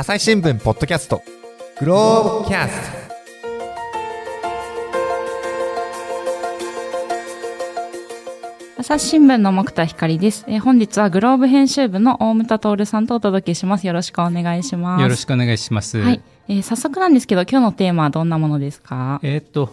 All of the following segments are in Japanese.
朝日新聞ポッドキャスト。グローブキャスト。朝日新聞の木田光です、えー本日はグローブ編集部の大牟田徹さんとお届けします。よろしくお願いします。よろしくお願いします。はい、えー早速なんですけど、今日のテーマはどんなものですか？えーっと、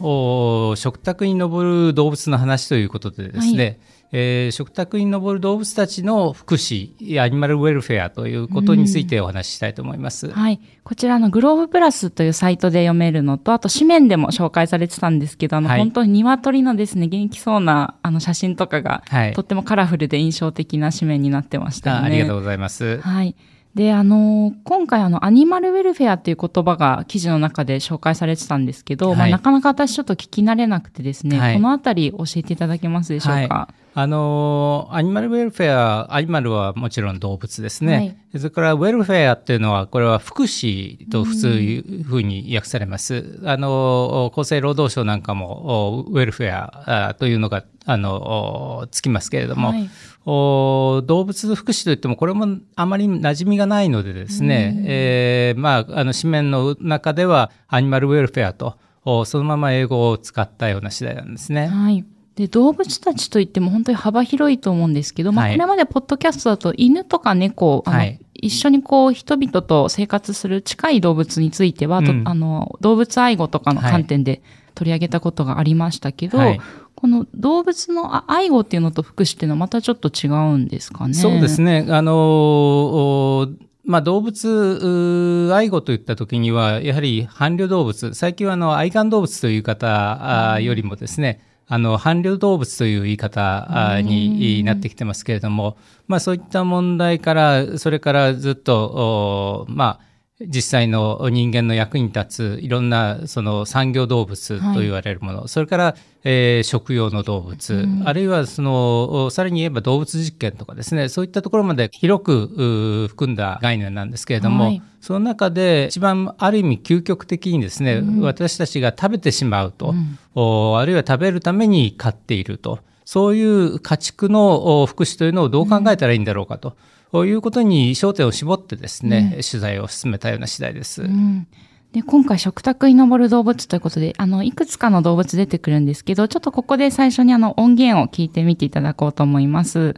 お食卓に上る動物の話ということでですね、はいえー食卓に上る動物たちの福祉、アニマルウェルフェアということについてお話ししたいと思います。はい。こちらのグローブプラスというサイトで読めるのと、あと紙面でも紹介されてたんですけど、あの、はい本当に鶏のですね、元気そうなあの写真とかが、はいとってもカラフルで印象的な紙面になってましたよね。あありがとうございます。はい。で、あの今回あの、アニマルウェルフェアっていう言葉が記事の中で紹介されてたんですけど、まあ、はいなかなか私ちょっと聞き慣れなくてですね、はいこのあたり教えていただけますでしょうか？あのーアニマルウェルフェア、アニマルはもちろん動物ですね。はいそれからウェルフェアっていうのは、これは福祉と普通いうふうに訳されます。あのー厚生労働省なんかも、おウェルフェアあというのが、あのーつきますけれども、はいお動物福祉といっても、これもあまり馴染みがないのでですね、えーまあ、あの、紙面の中では、アニマルウェルフェアと、おそのまま英語を使ったような次第なんですね。はい。で、動物たちといっても本当に幅広いと思うんですけど、まあ、はい。これまでポッドキャストだと犬とか猫、あのはい。一緒にこう人々と生活する近い動物については、とうん。あの動物愛護とかの観点で取り上げたことがありましたけど、はい。この動物のあ愛護っていうのと福祉っていうのはまたちょっと違うんですかね？そうですね。あのおまあ、動物う愛護といったときには、やはり伴侶動物、最近はあの愛玩動物という方あよりもですね、あの伴侶動物という言い方あになってきてますけれども、まあ、そういった問題から、それからずっと、おまあ、実際の人間の役に立ついろんなその産業動物と言われるもの、それから、えー食用の動物、あるいはそのおさらに言えば動物実験とかですね。そういったところまで広く含んだ概念なんですけれども、はい。その中で一番ある意味究極的にですね、私たちが食べてしまうと、おあるいは食べるために飼っていると。そういう家畜のお福祉というのをどう考えたらいいんだろうかと。こういうことに焦点を絞ってですね、取材を進めたような次第です。うんで今回食卓に上る動物ということで、あの、いくつかの動物出てくるんですけど、ちょっとここで最初にあの音源を聞いてみていただこうと思います。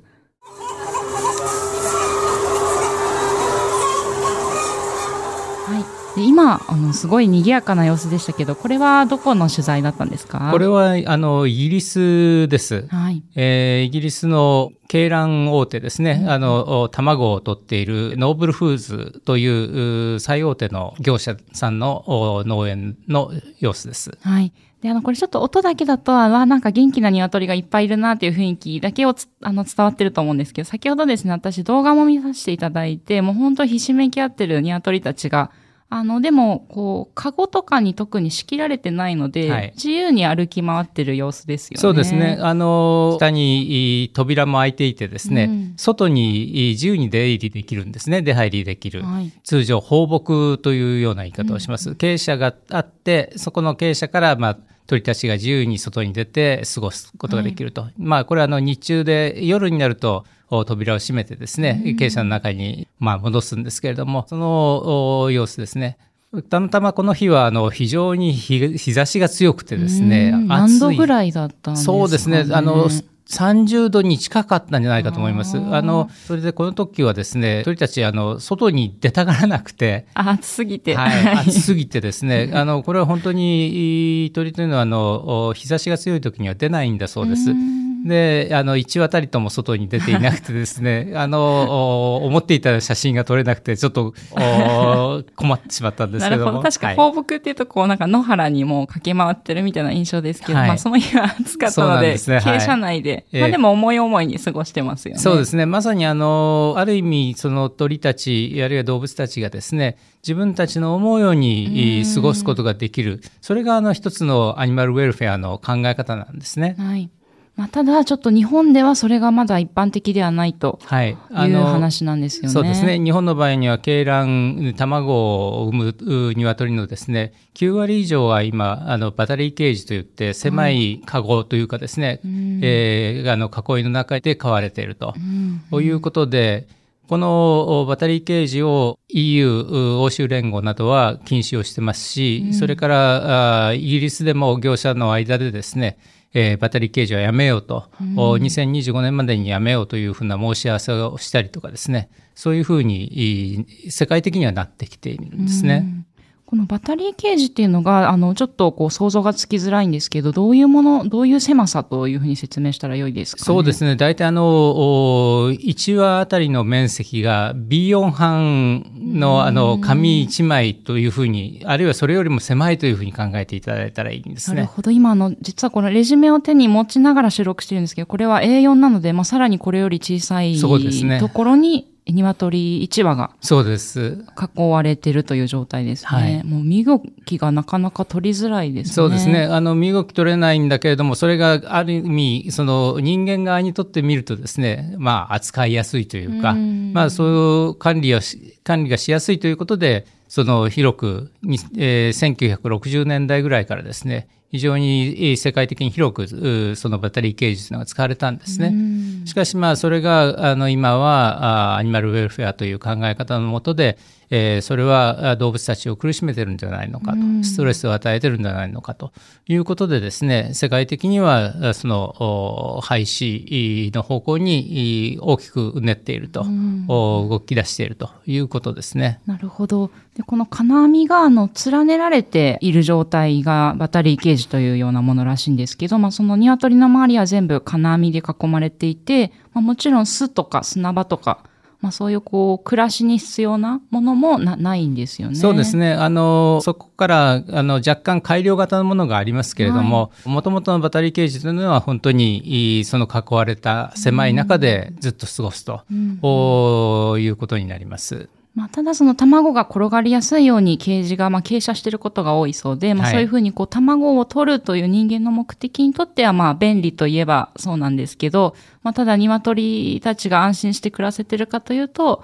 で今、あの、すごい賑やかな様子でしたけど、これはどこの取材だったんですか？これはあのイギリスです。はい。えーイギリスの鶏卵大手ですね、あの、お卵を取っているノーブルフーズというう最大手の業者さんのお農園の様子です。はい。で、あの、これちょっと音だけだと、あわ、なんか元気な鶏がいっぱいいるなっていう雰囲気だけをつあの伝わってると思うんですけど、先ほどですね、私動画も見させていただいて、もう本当ひしめき合ってる鶏たちが、あの、でも、こう、カゴとかに特に仕切られてないので、はい自由に歩き回ってる様子ですよね。そうですね。。あの、下にい扉も開いていてですね、うん外にい自由に出入りできるんですね。出入りできる。はい。通常放牧というような言い方をします。傾斜があって、そこの傾斜から、まあ、鳥たちが自由に外に出て過ごすことができると。まあ、これはあの日中で夜になると、お扉を閉めてですね、傾斜の中に、まあ、戻すんですけれども、そのお様子ですね。たまたまこの日はあの非常に日日差しが強くてですねうん、暑い何度ぐらいだったんですか、ね、そうですね。あの、30度に近かったんじゃないかと思います。あの、それでこの時はですね、鳥たち、あの、外に出たがらなくて、あ暑すぎて。はい、暑すぎてですね、あの、これは本当に、鳥というのは、あの、お日差しが強い時には出ないんだそうです。で、あの、一渡りとも外に出ていなくてですね、あの、お思っていた写真が撮れなくて、ちょっと、お困ってしまったんですけども。なるほど。確かはい放牧っていうと、こう、なんか野原にもう駆け回ってるみたいな印象ですけど、はいまあその日は暑かったので、ですねはい傾斜内で、ええまあでも思い思いに過ごしてますよね。そうですね。まさにあの、ある意味、その鳥たち、あるいは動物たちがですね、自分たちの思うように過ごすことができる。それがあの一つのアニマルウェルフェアの考え方なんですね。はい。まあ、ただ、ちょっと日本ではそれがまだ一般的ではないとはい。いう話なんですよね。そうですね。日本の場合には、鶏卵、卵を産むう鶏のですね、9割以上は今、あの、バタリーケージといって、狭いカゴというかですね、えーあの、囲いの中で飼われていると。ういうことで、このバタリーケージを EU、欧州連合などは禁止をしてますし、うん、それからイギリスでも業者の間でですね、えー、バタリーケージはやめようと、うん、2025年までにやめようというふうな申し合わせをしたりとかですね、そういうふうに世界的にはなってきているんですね。うんこのバタリーケージっていうのが、あの、ちょっとこう想像がつきづらいんですけど、どういうもの、どういう狭さというふうに説明したらよいですか、ね、そうですね。大体あの、1話あたりの面積が B4 半のあの、紙1枚というふうに、あるいはそれよりも狭いというふうに考えていただいたらいいんですね。なるほど。今の、実はこのレジュメを手に持ちながら収録してるんですけど、これは A4 なので、まあ、さらにこれより小さいところに、鶏1羽がそうです囲われてるという状態ですね。はい、もう身動きがなかなか取りづらいですね。そうですね。あの身動き取れないんだけれども、それがある意味その人間側にとってみるとですね、まあ扱いやすいというか、うまあそういう管理を管理がしやすいということで、その広く、えー、1960年代ぐらいからですね、非常に世界的に広くそのバッタリー刑事というのが使われたんですね。しかしまあそれがあの今はアニマルウェルフェアという考え方のもとで、えー、それは動物たちを苦しめてるんじゃないのかと、ストレスを与えてるんじゃないのかと。いうことでですね、世界的にはその廃止の方向に大きくうねっていると、動き出しているということですね。なるほど。でこの金網があの連ねられている状態がバタリーケージというようなものらしいんですけど、まあ、その鶏の周りは全部金網で囲まれていて、まあ、もちろん巣とか砂場とかまあ、そういうこう暮らしに必要なものもなないんですよね。そうですね。あのそこからあの若干改良型のものがありますけれども、もともとのバタリーケージというのは本当にその囲われた狭い中でずっと過ごすと、うん、いうことになります。まあ、ただその卵が転がりやすいようにケージがまあ傾斜していることが多いそうで、まあ、そういうふうにこう卵を取るという人間の目的にとってはまあ便利といえばそうなんですけど、まあ、ただ鶏たちが安心して暮らせてるかというと、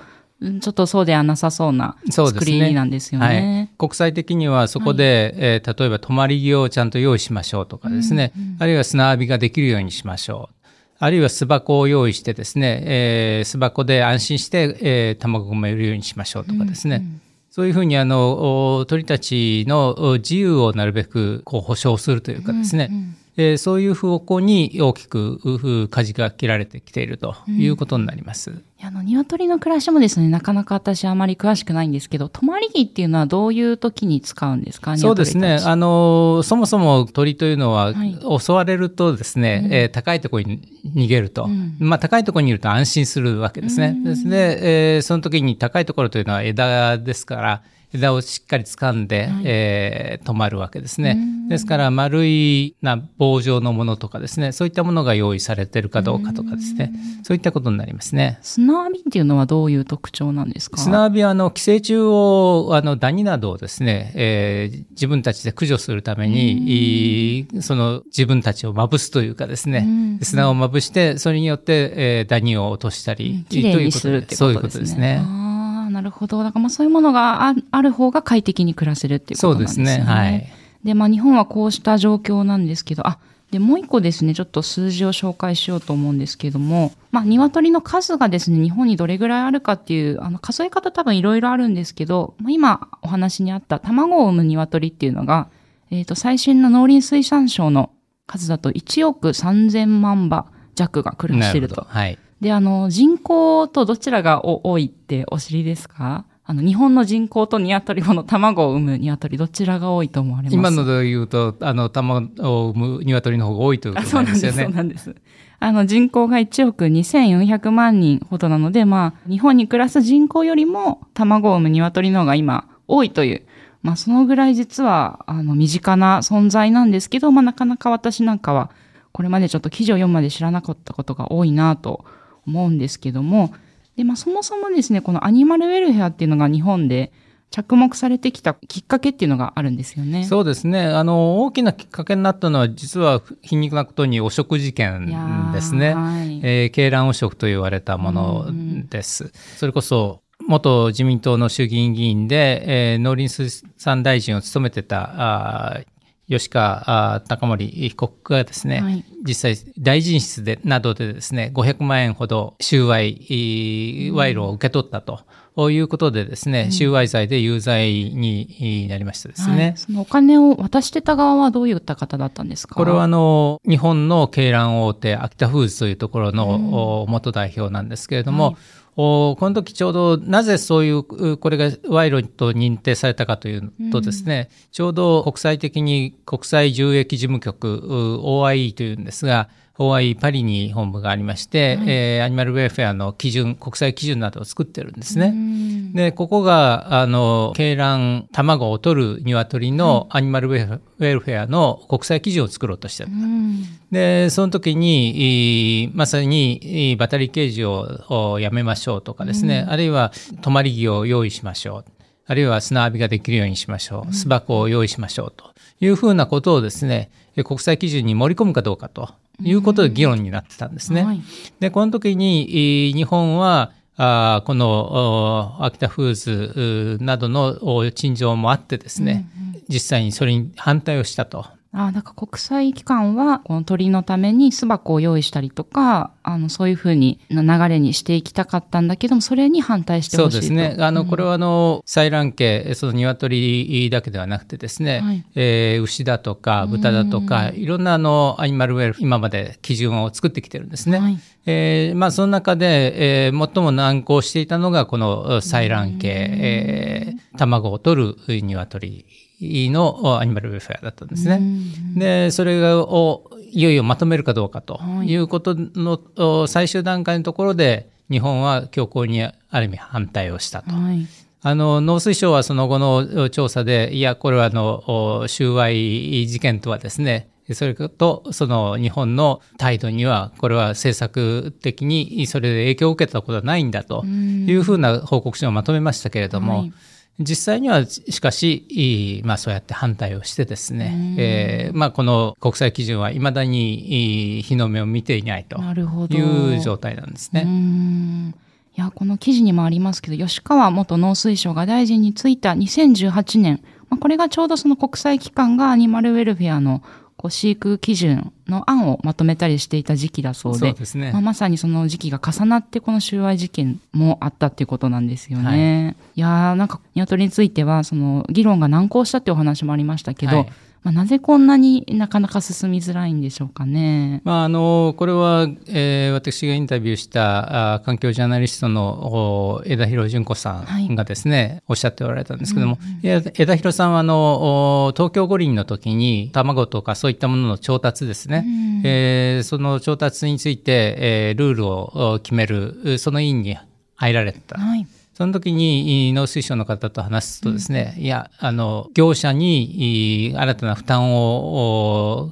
ちょっとそうではなさそうな作りなんですよね。ねはい、国際的にはそこで、はい、えー、例えば泊まり木をちゃんと用意しましょうとかですね、うんうん、あるいは砂浴びができるようにしましょう。あるいは巣箱を用意してですね、えー、巣箱で安心して、えー、卵を産めるようにしましょうとかですね、うんうんそういうふうにあの鳥たちの自由をなるべくこう保障するというかですね、うんうんえー、そういう方向に大きく舵が切られてきているということになります。うん、あの鶏の暮らしもですね、なかなか私あまり詳しくないんですけど、泊まり木っていうのはどういう時に使うんですか？そうですね。あの、そもそも鳥というのは、はい、襲われるとですね、うん、えー、高いところに逃げると、うん、まあ高いところにいると安心するわけですね。ですね、えー、その時に高いところというのは枝ですから、枝をしっかり掴んで、はい、えー、止まるわけですね。ですから丸いな棒状のものとかですね、そういったものが用意されてるかどうかとかですね、そういったことになりますね。砂浴びっていうのはどういう特徴なんですか？砂浴びはあの寄生虫をあのダニなどをですね、えー、自分たちで駆除するために、その自分たちをまぶすというかですね、砂をまぶしてそれによって、えー、ダニを落としたり、ということで、そういうことですね。なるほど。だからまあそういうものがあある方が快適に暮らせるっていうことなんですね。そうですね。はい。で、まあ日本はこうした状況なんですけど、あ、で、もう一個ですね、ちょっと数字を紹介しようと思うんですけども、まあ、鶏の数がですね、日本にどれぐらいあるかっていう、あの、数え方多分いろいろあるんですけど、まあ、今お話にあった卵を産む鶏っていうのが、えっ、ー、と、最新の農林水産省の数だと1億3000万羽弱が暮らしていると。はい。で、あの、人口とどちらが多いってお知りですか？あの、日本の人口と鶏この卵を産む鶏、どちらが多いと思われます？今ので言うと、あの、卵を産む鶏の方が多いということなんですよね。そうなんです、そうなんです。あの、人口が1億2400万人ほどなので、まあ、日本に暮らす人口よりも卵を産む鶏の方が今多いという、まあ、そのぐらい実は、あの、身近な存在なんですけど、まあ、なかなか私なんかは、これまでちょっと記事を読むまで知らなかったことが多いなと思うんですけども、で、まあそもそもですね、このアニマルウェルフェアっていうのが日本で着目されてきたきっかけっていうのがあるんですよね。そうですね。あの、大きなきっかけになったのは、実は皮肉なことに汚職事件ですね。はい、えー、鶏卵汚職と言われたものです。うん、それこそ、元自民党の衆議院議員で、えー、農林水産大臣を務めてた、あ吉川貴盛被告がですね、はい、実際大臣室でなどでですね、500万円ほど収賄、賄賂を受け取ったと。ということでですね、収賄罪で有罪になりましたですね、はい、そのお金を渡してた側はどういった方だったんですか？これはあの、日本の鶏卵大手、秋田フーズというところの元代表なんですけれども、はいこの時ちょうどなぜそういうこれが賄賂と認定されたかというとですね、うん、ちょうど国際的に国際獣役事務局 OIE というんですが OIE パリに本部がありまして、はい、えー、アニマルウェルフェアの基準国際基準などを作ってるんですね。でここがあの鶏卵卵を取る鶏のアニマルウェルフェアの国際基準を作ろうとしてる。でその時にまさにバタリーケージをやめましょうとかですね、あるいは泊まり木を用意しましょう。あるいは砂浴びができるようにしましょう。巣箱を用意しましょうと。いうふうなことをですね、国際基準に盛り込むかどうかと。いうことで議論になってたんですね。はい、で、この時に日本はあこの秋田フーズなどの陳情もあってですね、うんうん、実際にそれに反対をしたとあなんか国際機関はこの鳥のために巣箱を用意したりとかあのそういうふうに流れにしていきたかったんだけどもそれに反対してほしいそうですね。あの、うん、これはあの採卵系その鶏だけではなくてですね、はい、えー、牛だとか豚だとかいろんなあのアニマルウェル今まで基準を作ってきてるんですね。はい、えー、まあ、その中で、えー、最も難航していたのがこの採卵系、えー、卵を取る鶏のアニマルウェルフェアだったんですね。で、それをいよいよまとめるかどうかとい。うことの最終段階のところで、日本は強硬にある意味反対をしたと。はい。あの農水省はその後の調査で、いや、これはあの収賄事件とはですね、それとその日本の態度には、これは政策的にそれで影響を受けたことはないんだというふうな報告書をまとめましたけれども、はい実際にはしかし、まあ、そうやって反対をしてですね、えーまあ、この国際基準はいまだに日の目を見ていないという状態なんですね。いやこの記事にもありますけど吉川元農水省が大臣に就いた2018年、まあ、これがちょうどその国際機関がアニマルウェルフェアのこう飼育基準の案をまとめたりしていた時期だそうで、ね。まあ、まさにその時期が重なってこの収賄事件もあったっていうことなんですよね。はい、いやーなんか鶏についてはその議論が難航したってお話もありましたけど、はいまあ、なぜこんなになかなか進みづらいんでしょうかね。まあ、あの、これは、えー、私がインタビューしたあ環境ジャーナリストの枝広純子さんがですね、はい、おっしゃっておられたんですけども、うんうん、枝広さんは、あの、東京五輪の時に卵とかそういったものの調達ですね、うん、えー、その調達について、えー、ルールを決める、その委員に入られた。はいその時に農水省の方と話すとですね、うん、いや、あの、業者に新たな負担を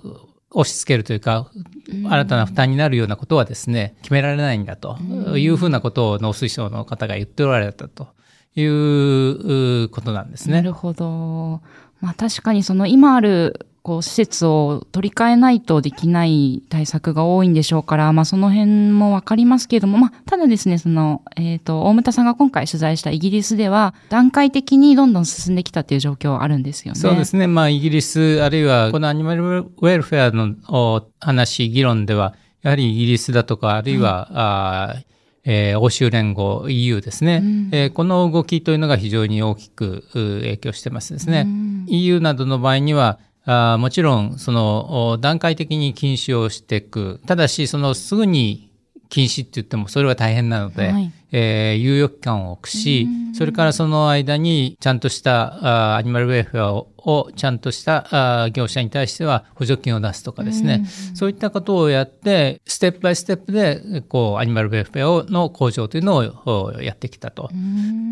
押し付けるというか、新たな負担になるようなことはですね、決められないんだというふうなことを農水省の方が言っておられたということなんですね。なるほど。まあ確かにその今あるこう、施設を取り替えないとできない対策が多いんでしょうから、まあ、その辺もわかりますけれども、まあ、ただですね、その、えっ、ー、と、大牟田さんが今回取材したイギリスでは、段階的にどんどん進んできたっていう状況はあるんですよね。そうですね。まあ、イギリス、あるいは、このアニマルウェルフェアの話、議論では、やはりイギリスだとか、あるいは、うん、あえー、欧州連合 EU ですね、うん、えー、この動きというのが非常に大きく影響してますですね。うん、EU などの場合には、あもちろん、その、段階的に禁止をしていく。ただし、その、すぐに禁止って言っても、それは大変なので、はい、えー、猶予期間を置くし、それからその間に、ちゃんとしたあアニマルウェルフェアををちゃんとした業者に対しては補助金を出すとかですね、そういったことをやって、ステップバイステップで、こう、アニマルウェルフェアの向上というのをやってきたと。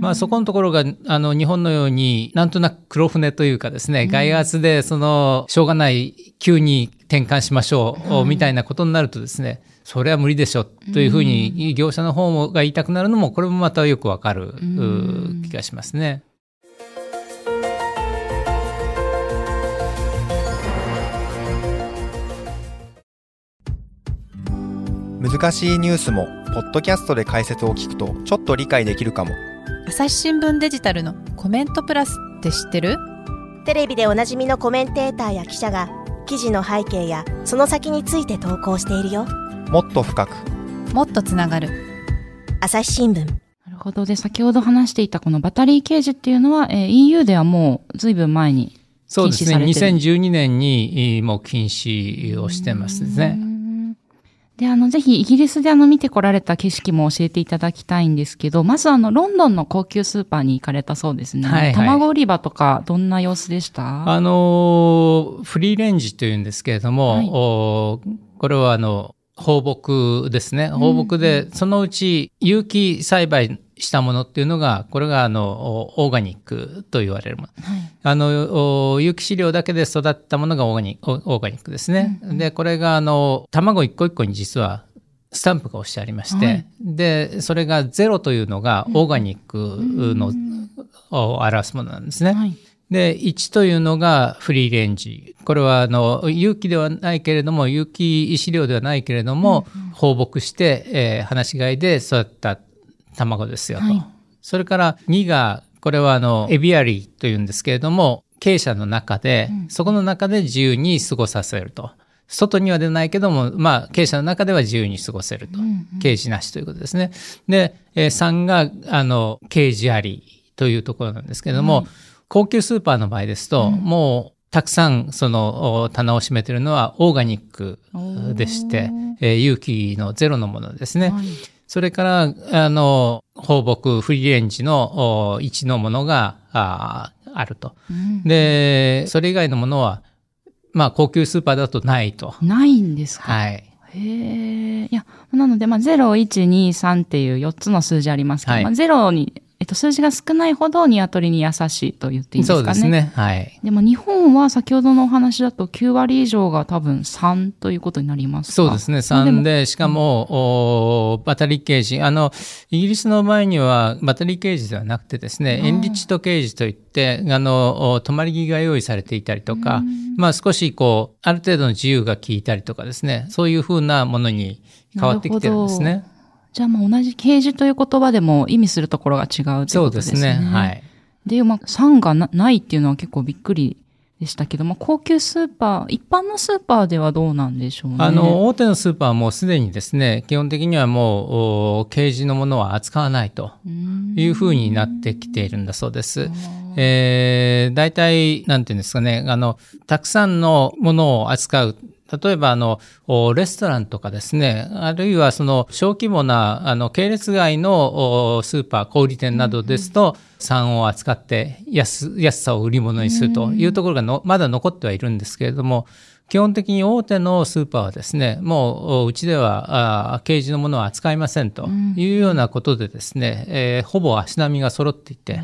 まあ、そこのところが、あの、日本のように、なんとなく黒船というかですね、外圧で、その、しょうがない、急に転換しましょう、みたいなことになるとですね、それは無理でしょというふうに業者の方もが言いたくなるのもこれもまたよくわかる気がしますね。難しいニュースもポッドキャストで解説を聞くとちょっと理解できるかも。朝日新聞デジタルのコメントプラスって知ってる？テレビでおなじみのコメンテーターや記者が記事の背景やその先について投稿しているよもっと深くもっとつながる朝日新聞なるほど。で、先ほど話していたこのバタリーケージっていうのは、えー EU ではもう随分前にそうですね。禁止されてる2012年にえーもう禁止をしてますですね。で、あの、ぜひイギリスであの見てこられた景色も教えていただきたいんですけど、まずあの、ロンドンの高級スーパーに行かれたそうですね。はいはい卵売り場とか、どんな様子でした？あのー、フリーレンジというんですけれども、はいおこれはあの、放牧ですね。放牧で、そのうち有機栽培したものっていうのが、これがあの、おオーガニックと言われるもの。はい。あの、お有機飼料だけで育ったものがオーガニック、オオーガニックですね。で、これがあの、卵一個一個に実はスタンプが押してありまして、はいで、それがゼロというのがオーガニックの、を表すものなんですね。はい。で、1というのがフリーレンジ。これは、あの、有機ではないけれども、有機飼料ではないけれども、放牧して、えー放し飼いで育った卵ですよと。はいそれから2が、これはあの、エビアリーというんですけれども、鶏舎の中で、そこの中で自由に過ごさせると。外には出ないけども、まあ、鶏舎の中では自由に過ごせると。ケージなしということですね。で、えー3が、あの、ケージありというところなんですけれども、高級スーパーの場合ですと、もう、たくさん、その、お棚を占めているのはオーガニックでして、えー有機のゼロのものですね。はいそれから、あの、放牧、フリーレンジのお1のものがあーあると。うんで、それ以外のものは、まあ、高級スーパーだとないと。ないんですか？はい。へえ。いや、なので、まあ、0、1、2、3っていう4つの数字ありますけど、はいまあ、0に、えっと、数字が少ないほど鶏に優しいと言っていいんですかね。そうですね。はい。でも日本は先ほどのお話だと9割以上が多分3ということになりますかそうですね。3で、しかも、おバタリーケージ。あの、イギリスの場合には、バタリーケージではなくてですね、エンリッチトケージといって、あの、お泊まり木が用意されていたりとか、まあ少しこう、ある程度の自由が効いたりとかですね、そういうふうなものに変わってきてるんですね。じゃあまあ同じケージという言葉でも意味するところが違うというそうことですね。ですね。はい。で、まあ3がなないっていうのは結構びっくりでしたけど、まあ高級スーパー、一般のスーパーではどうなんでしょうね。あの、大手のスーパーはもうすでにですね、基本的にはもう、おケージのものは扱わないというふうになってきているんだそうです。えー、大体、なんていうんですかね、あの、たくさんのものを扱う。例えば、あの、レストランとかですね、あるいはその小規模な、あの、系列外のスーパー、小売店などですと、酸を扱って安、安さを売り物にするというところがのまだ残ってはいるんですけれども、基本的に大手のスーパーはですね、もううちではあケージのものは扱いませんというようなことでですね、えーほぼ足並みが揃っていて、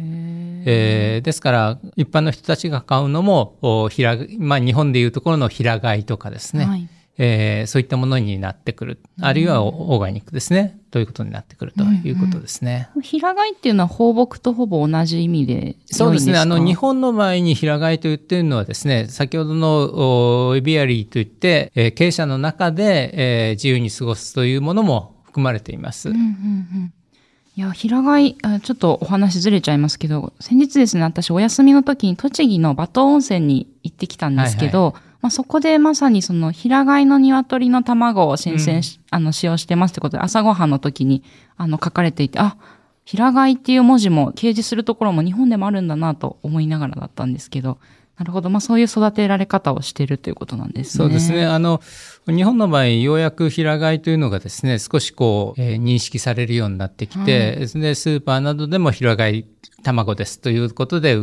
えーですから一般の人たちが買うのも、お平まあ、日本でいうところの平飼いとかですね、はいえーそういったものになってくる、あるいはオオーガニックですね、ということになってくるということですね。平飼いっていうのは放牧とほぼ同じ意味でそうですね。あの、日本の場合に平飼いと言っているのはですね、先ほどのおエビアリーといって、えー傾斜の中で、えー自由に過ごすというものも含まれています。うんうんうん。いや、平飼い、あちょっとお話ずれちゃいますけど、先日ですね、私お休みの時に栃木の馬東温泉に行ってきたんですけど、まあ、そこでまさにその平飼いの鶏の卵を新鮮し、あの使用してますってことで朝ごはんの時にあの書かれていて、あ、平飼いっていう文字も掲示するところも日本でもあるんだなと思いながらだったんですけど、なるほど。まあそういう育てられ方をしてるということなんですね。そうですね。あの、日本の場合、ようやく平飼いというのがですね、少しこう、えー認識されるようになってきて、で、スーパーなどでも平飼い卵ですということで、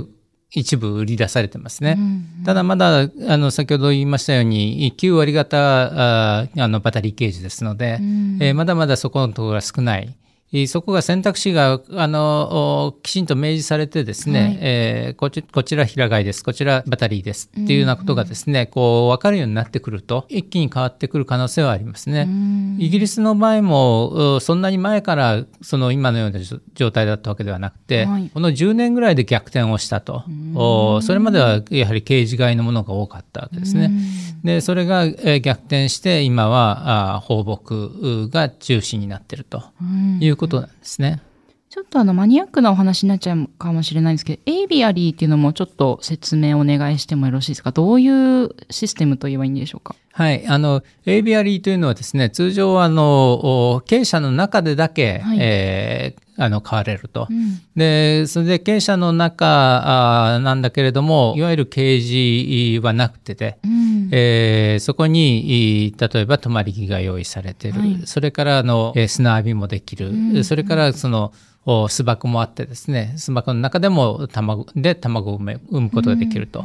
一部売り出されてますね。ただまだ、あの、先ほど言いましたように、9割方、ああの、バタリーケージですので、えーまだまだそこのところが少ない。えーそこが選択肢が、あの、おきちんと明示されてですね、はい。えーこちこちら平飼いです、こちらバタリーです。っていうようなことがですね、こう、分かるようになってくると、一気に変わってくる可能性はありますね。イギリスの場合も、うそんなに前から、その今のような状状態だったわけではなくて、はい。この10年ぐらいで逆転をしたと。おそれまではやはり刑事外のものが多かったわけですね。で、それが、えー逆転して、今は、あー放牧が中心になっているということなんですね。ちょっとあのマニアックなお話になっちゃうかもしれないんですけど、エイビアリーっていうのもちょっと説明お願いしてもよろしいですか？どういうシステムと言えばいいんでしょうか？はい。あの、エイビアリーというのはですね、通常はあの、お経営者の中でだけ、はいえーあの、買われると。うん。で、それで経営者の中あーなんだけれども、いわゆる掲示はなくてで、うん。えーそこに、い例えば泊まり木が用意されてる。はいそれから、あの、えー砂浴びもできる。うんそれから、その、お巣箱もあってですね、巣箱の中でも卵、で卵を産むことができると。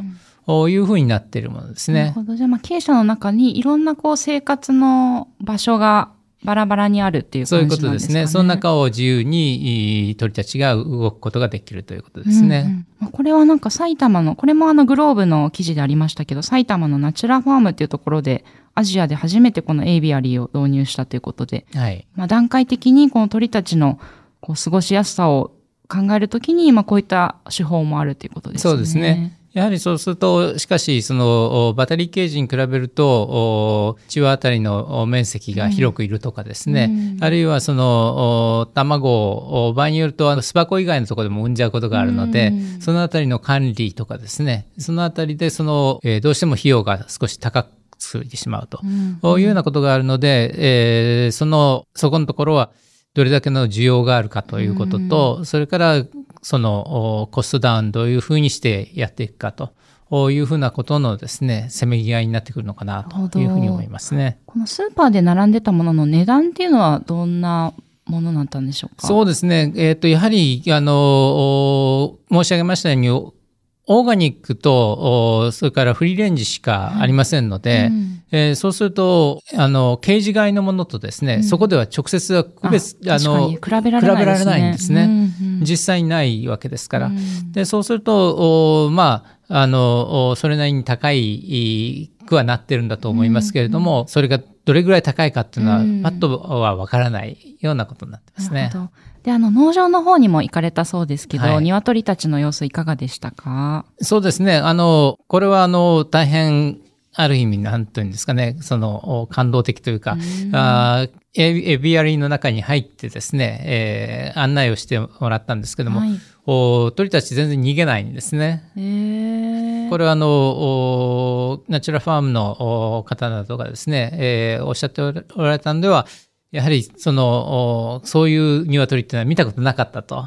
おいうふうになっているものですね。なるほど。じゃあ、まあ、経営者の中にいろんなこう生活の場所がバラバラにあるっていうそういう感じなんですかね。ことですね。その中を自由にい鳥たちが動くことができるということですね。うんうんまあこれはなんか埼玉の、これもあのグローブの記事でありましたけど、埼玉のナチュラファームっていうところで、アジアで初めてこのエイビアリーを導入したということで、はい。まあ、段階的にこの鳥たちのこう過ごしやすさを考えるときに、まあ、こういった手法もあるということですね。そうですね。やはりそうすると、しかし、その、おバタリーケージに比べると、お中和あたりのお面積が広くいるとかですね、うん。あるいはその、お卵を、お場合によると、あの、巣箱以外のところでも産んじゃうことがあるので、うん。そのあたりの管理とかですね、そのあたりで、その、えーどうしても費用が少し高くついてしまうと。いうようなことがあるので、えーその、そこのところは、どれだけの需要があるかということと、それから、その、おコストダウンどういうふうにしてやっていくかと。いうふうなことのですね、せめぎ合いになってくるのかなというふうに思いますね。このスーパーで並んでたものの値段っていうのはどんなものだったんでしょうか？そうですね。えっ、と、やはり、あの、お申し上げましたように、オーガニックと、おそれからフリーレンジしかありませんので、うんえーそうすると、あの、ケージ外のものとですね、うんそこでは直接は区別、あ確かに比べられないね。比べられないんですねうんうん実際にないわけですから。うんで、そうすると、おまあ、あの、おそれなりに高いいくはなってるんだと思いますけれども、それがどれぐらい高いかっていうのは、うんパッとはわからないようなことになってますねなる。ほど。で、あの、農場の方にも行かれたそうですけど、はい。鶏たちの様子いかがでしたか？そうですね。あの、これはあの、大変、ある意味、なんというんですかね、その、お感動的というか、うん。あーエエビアリーの中に入ってですね、えー案内をしてもらったんですけども、はい。お鳥たち全然逃げないんですね。これはあの、おナチュラファームのお方などがですね、えーおっしゃっておられたのでは、やはりその、おそういう鶏っていうのは見たことなかったと。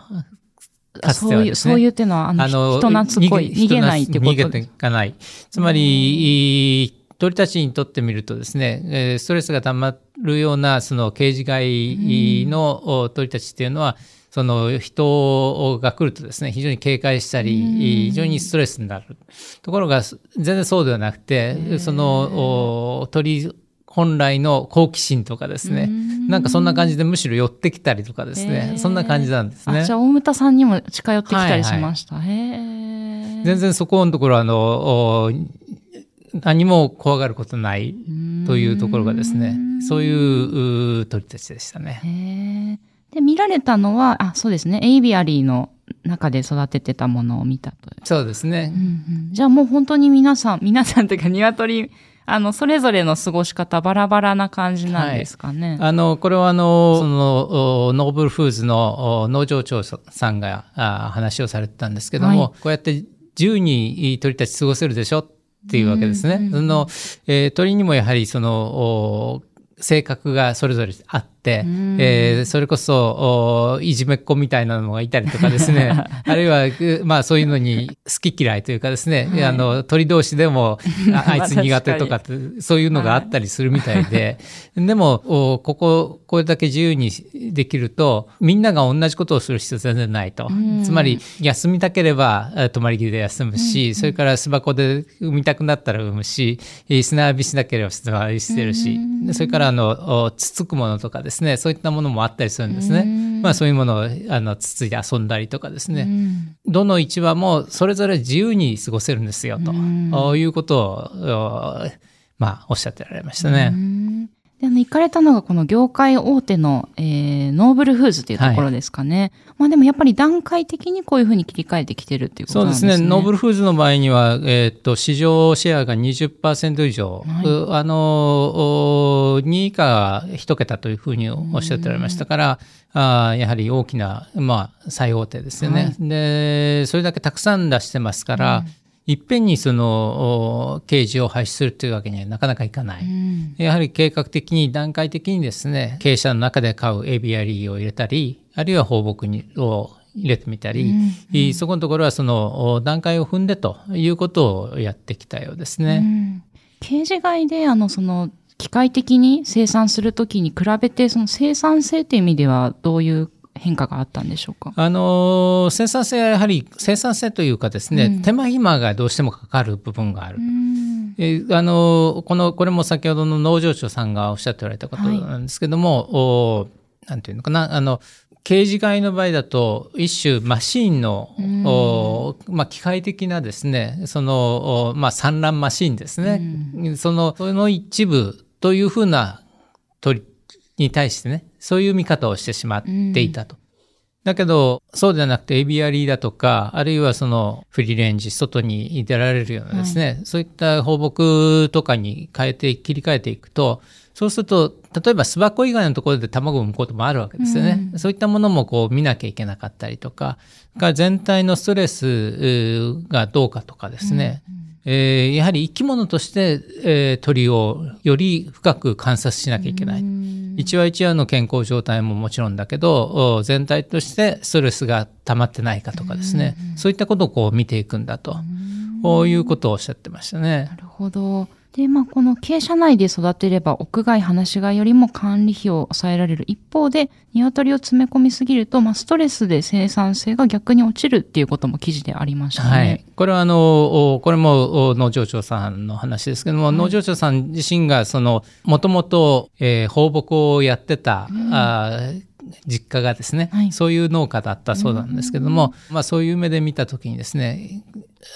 かつてそういう、はですね。そういうっていうのは、あの、人懐っこい、逃げないってこと？逃げていかない。つまり、鳥たちにとってみるとですね、えーストレスが溜まるような、その、ケージ外のお鳥たちっていうのは、その人が来るとですね、非常に警戒したり、うん非常にストレスになる。ところが、全然そうではなくて、そのお鳥本来の好奇心とかですね、なんかそんな感じでむしろ寄ってきたりとかですへね、ーそんな感じなんですねあ、じゃ。あ、大牟田さんにも近寄ってきたりしました。へえ。全然そこのところはあの、お何も怖がることないというところがですね、そういうう鳥たちでしたね。へえ。で、見られたのは、あ、そうですね。エイビアリーの中で育ててたものを見たと。そうですねう。んうんじゃあもう本当に皆さん、皆さんというか鶏、あの、それぞれの過ごし方バラバラな感じなんですかね。あの、これはあの、その、おノーブルフーズのお農場長さんがあ話をされてたんですけども、はいこうやって自由に鳥たち過ごせるでしょっていうわけですね。うんうんうんその、えー鳥にもやはりその、お性格がそれぞれあっえーそれこそ、おいじめっ子みたいなのがいたりとかですね、あるいは、うまあそういうのに好き嫌いというかですね、はい。あの、鳥同士でも、あ あいつ苦手とかまって、そういうのがあったりするみたいで、でも、おここ、これだけ自由にできると、みんなが同じことをする必要全然ないと。うん。つまり、休みたければ、え泊まり木で休むし、それから巣箱で産みたくなったら産むし、えー砂浴びしなければ砂浴びしてるしうん、でそれから、あの、おつつくものとかですね、そういったものもあったりするんですね。うんまあそういうものを、あの、つついて遊んだりとかですね。うんどの市場もそれぞれ自由に過ごせるんですよ、とうんいうことを、おまあ、おっしゃってられましたうね。んで、あの、行かれたのがこの業界大手の、えー、ノーブルフーズっていうところですかね。まあでもやっぱり段階的にこういうふうに切り替えてきてるっていうことそうなんですね。ですね。ノーブルフーズの場合には、えーっと、市場シェアが20%以上、はいうあの、お2位以下1桁というふうにおっしゃっておられましたから、あーやはり大きな、まあ、最大手ですよね。で、それだけたくさん出してますから、いっぺんにその、お刑事を廃止するっていうわけにはなかなかいかない。うん。やはり計画的に段階的にですね、経営者の中で買う ABRE を入れたり、あるいは放牧にを入れてみたり、いいそこのところはそのお段階を踏んでということをやってきたようですうね。ん刑事外で、あの、その、機械的に生産するときに比べて、その生産性っていう意味ではどういう変化があったんでしょうか？あの生産性はやはり生産性というかですね、うん。手間暇がどうしてもかかる部分がある。うん。えーあのこのこれも先ほどの農場長さんがおっしゃっておられたことなんですけども、おなんていうのかなあの刑事外の場合だと一種マシーンの、まあ、機械的なですねその、おまあ、産卵マシーンですね、そのその一部というふうな鳥に対してねそういう見方をしてしまっていたと。だけど、そうではなくて、エビアリーだとか、あるいはそのフリーレンジ、外に出られるようなですね、そういった放牧とかに変えて、切り替えていくと、そうすると、例えば巣箱以外のところで卵を産むこともあるわけですよね。そういったものもこう見なきゃいけなかったりとか、から全体のストレスがどうかとかですね、えーやはり生き物として、えー鳥をより深く観察しなきゃいけない。一話一話の健康状態ももちろんだけど、お全体としてストレスが溜まってないかとかですね、そういったことをこう見ていくんだと、こういうことをおっしゃってましたねな。るほど。で、まあ、この傾斜内で育てれば、屋外、放し飼いよりも管理費を抑えられる一方で、鶏を詰め込みすぎると、まあ、ストレスで生産性が逆に落ちるっていうことも記事でありましたね。はい。これはあの、おこれもお農場長さんの話ですけども、農場長さん自身がその、もともと、えー放牧をやってた、あー実家がですね、はい。そういう農家だったそうなんですけども、まあそういう目で見たときにですね、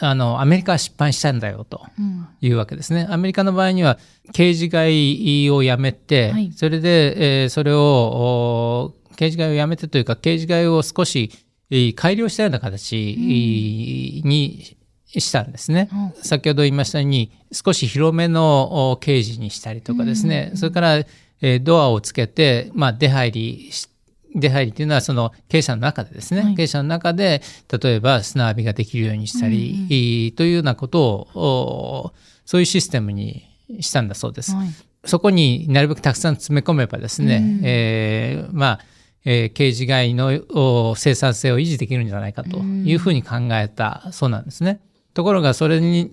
あの、アメリカは失敗したんだよと。うん。いうわけですね。アメリカの場合には、刑事外をやめて、はい。それで、えーそれを、お刑事外をやめてというか、刑事外を少し、えー改良したような形にしたんですね。うん。先ほど言いましたように、少し広めのお刑事にしたりとかですね、それから、えードアをつけて、まあ、出入りし出入りっていうのはその傾斜の中でですね、はい。傾斜の中で例えば砂浴びができるようにしたり、というようなことをおそういうシステムにしたんだそうです。はい。そこになるべくたくさん詰め込めばですね、うん。えーまあ、えー、刑事外のお生産性を維持できるんじゃないかというふうに考えたそうなんですね。ところがそれに、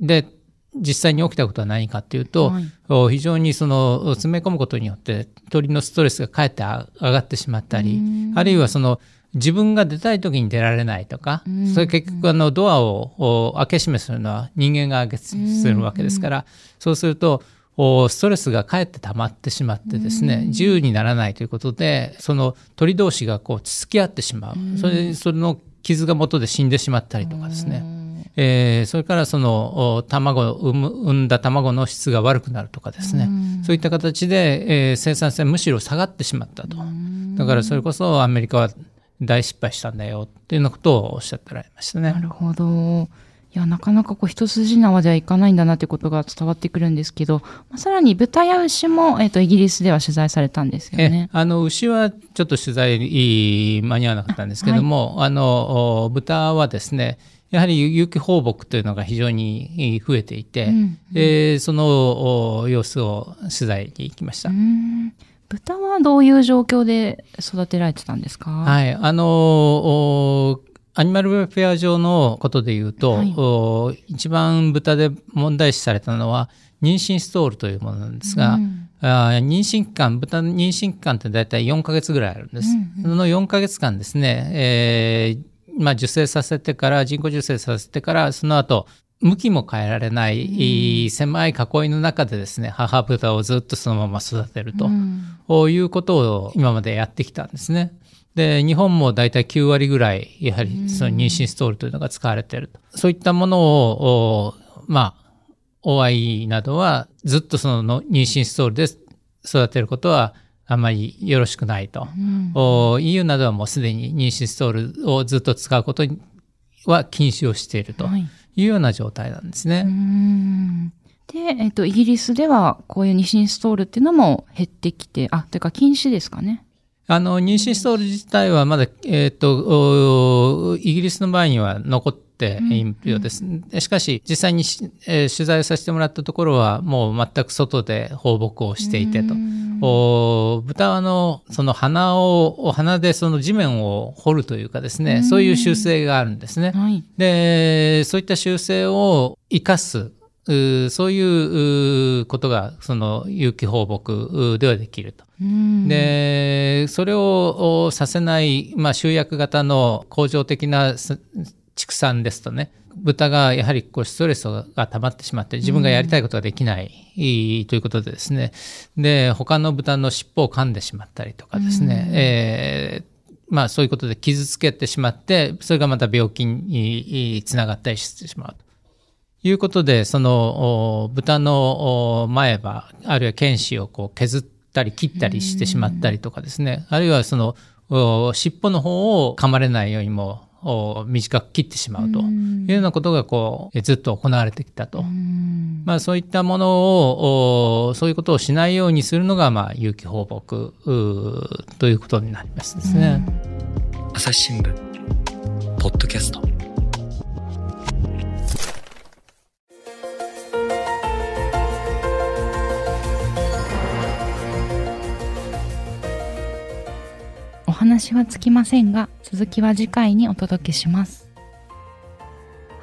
で、実際に起きたことは何かっていうと、はい。お非常にその詰め込むことによって鳥のストレスがかえってあ上がってしまったりうん、あるいはその自分が出たい時に出られないとかうん、それ結局あのドアをお開け閉めするのは人間が開け閉めするわけですから、そうするとおストレスがかえって溜まってしまってですね、自由にならないということで、その鳥同士がこう、つつき合ってしまう。それで、その傷が元で死んでしまったりとかですね。えーそれからそのお卵を産む産んだ卵の質が悪くなるとかですね、そういった形で、えー生産性むしろ下がってしまったと。だからそれこそアメリカは大失敗したんだよっていうようなことをおっしゃってられましたね。なるほど。いや、なかなかこう一筋縄ではいかないんだなってことが伝わってくるんですけど、まあ、さらに豚や牛も、えっ、と、イギリスでは取材されたんですよえね。あの牛はちょっと取材間に合わなかったんですけども、あ,、のお豚はですねやはり有機放牧というのが非常に増えていて、うんでそのお様子を取材に行きました。うん。豚はどういう状況で育てられてたんですか？はい、あのおアニマルウェルフェア上のことで言うと、はい。お一番豚で問題視されたのは妊娠ストールというものなんですが、うん。あー妊娠期間、豚の妊娠期間って大体4ヶ月ぐらいあるんです。その4ヶ月間ですね、えーまあ、受精させてから、人工授精させてから、その後、向きも変えられない、狭い囲いの中でですね、母豚をずっとそのまま育てると、うんいうことを今までやってきたんですね。で、日本も大体9割ぐらい、やはりその妊娠ストールというのが使われていると。そういったものを、おまあ、OI などはずっとそのの妊娠ストールで育てることはあんまりよろしくないと。うんお EU などはもうすでに妊娠ストールをずっと使うことは禁止をしているとはいいうような状態なんですね。んで、えっ、と、イギリスではこういう妊娠ストールっていうのも減ってきて、あ、というか禁止ですかね。あの、妊娠ストール自体はまだ、えっ、と、おイギリスの場合には残っているようです。しかし、実際にし、えー取材をさせてもらったところは、もう全く外で放牧をしていてとう。んお豚はの、その鼻を、鼻でその地面を掘るというかですね、そういう習性があるんですね。はい。で、そういった習性を生かす、うーそういうことが、その有機放牧ではできると。うん、で、それをおさせない、まあ、集約型の恒常的なす畜産ですとね、豚がやはりこうストレスが溜まってしまって、自分がやりたいことができない、ということでですね、で、他の豚の尻尾を噛んでしまったりとかですね、えーまあそういうことで傷つけてしまって、それがまた病気につながったりしてしまう。と。いうことで、その、お豚のお前歯、あるいは剣歯をこう削ったり切ったりしてしまったりとかですね、あるいはその、お尻尾の方を噛まれないようにも、お短く切ってしまうと。いうようなことがこう、えずっと行われてきたと。うん。まあそういったものを、おそういうことをしないようにするのが、まあ有機放牧ということになりますですね。朝日新聞ポッドキャスト話はつきませんが、続きは次回にお届けします。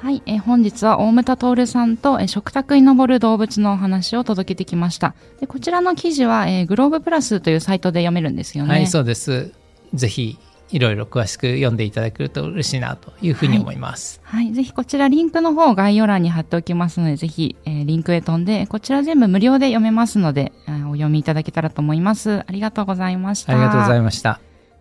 はい、えー本日は大牟田徹さんと、えー食卓に上る動物のお話を届けてきました。でこちらの記事は、えーグローブプラスというサイトで読めるんですよね。はい、そうです。ぜひ、いろいろ詳しく読んでいただけると嬉しいなというふうに思います。はい。ぜひこちらリンクの方を概要欄に貼っておきますので、ぜひ、えーリンクへ飛んで、こちら全部無料で読めますので、えーお読みいただけたらと思います。ありがとうございました。ありがとうございまました。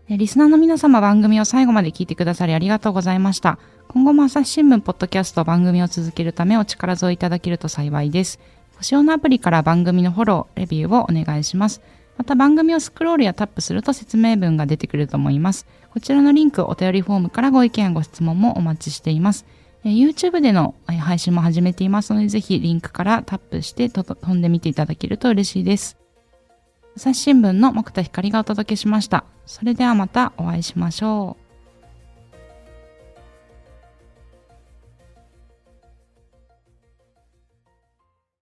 リスナーの皆様番組を最後まで聞いてくださりありがとうございました。今後も朝日新聞ポッドキャスト番組を続けるためお力添えいただけると幸いです。ご使用のアプリから番組のフォロー、レビューをお願いします。また番組をスクロールやタップすると説明文が出てくると思います。こちらのリンク、お便りフォームからご意見やご質問もお待ちしています。YouTube での配信も始めていますので、ぜひリンクからタップして飛んでみていただけると嬉しいです。朝日新聞の木田光がお届けしました。それではまたお会いしましょう。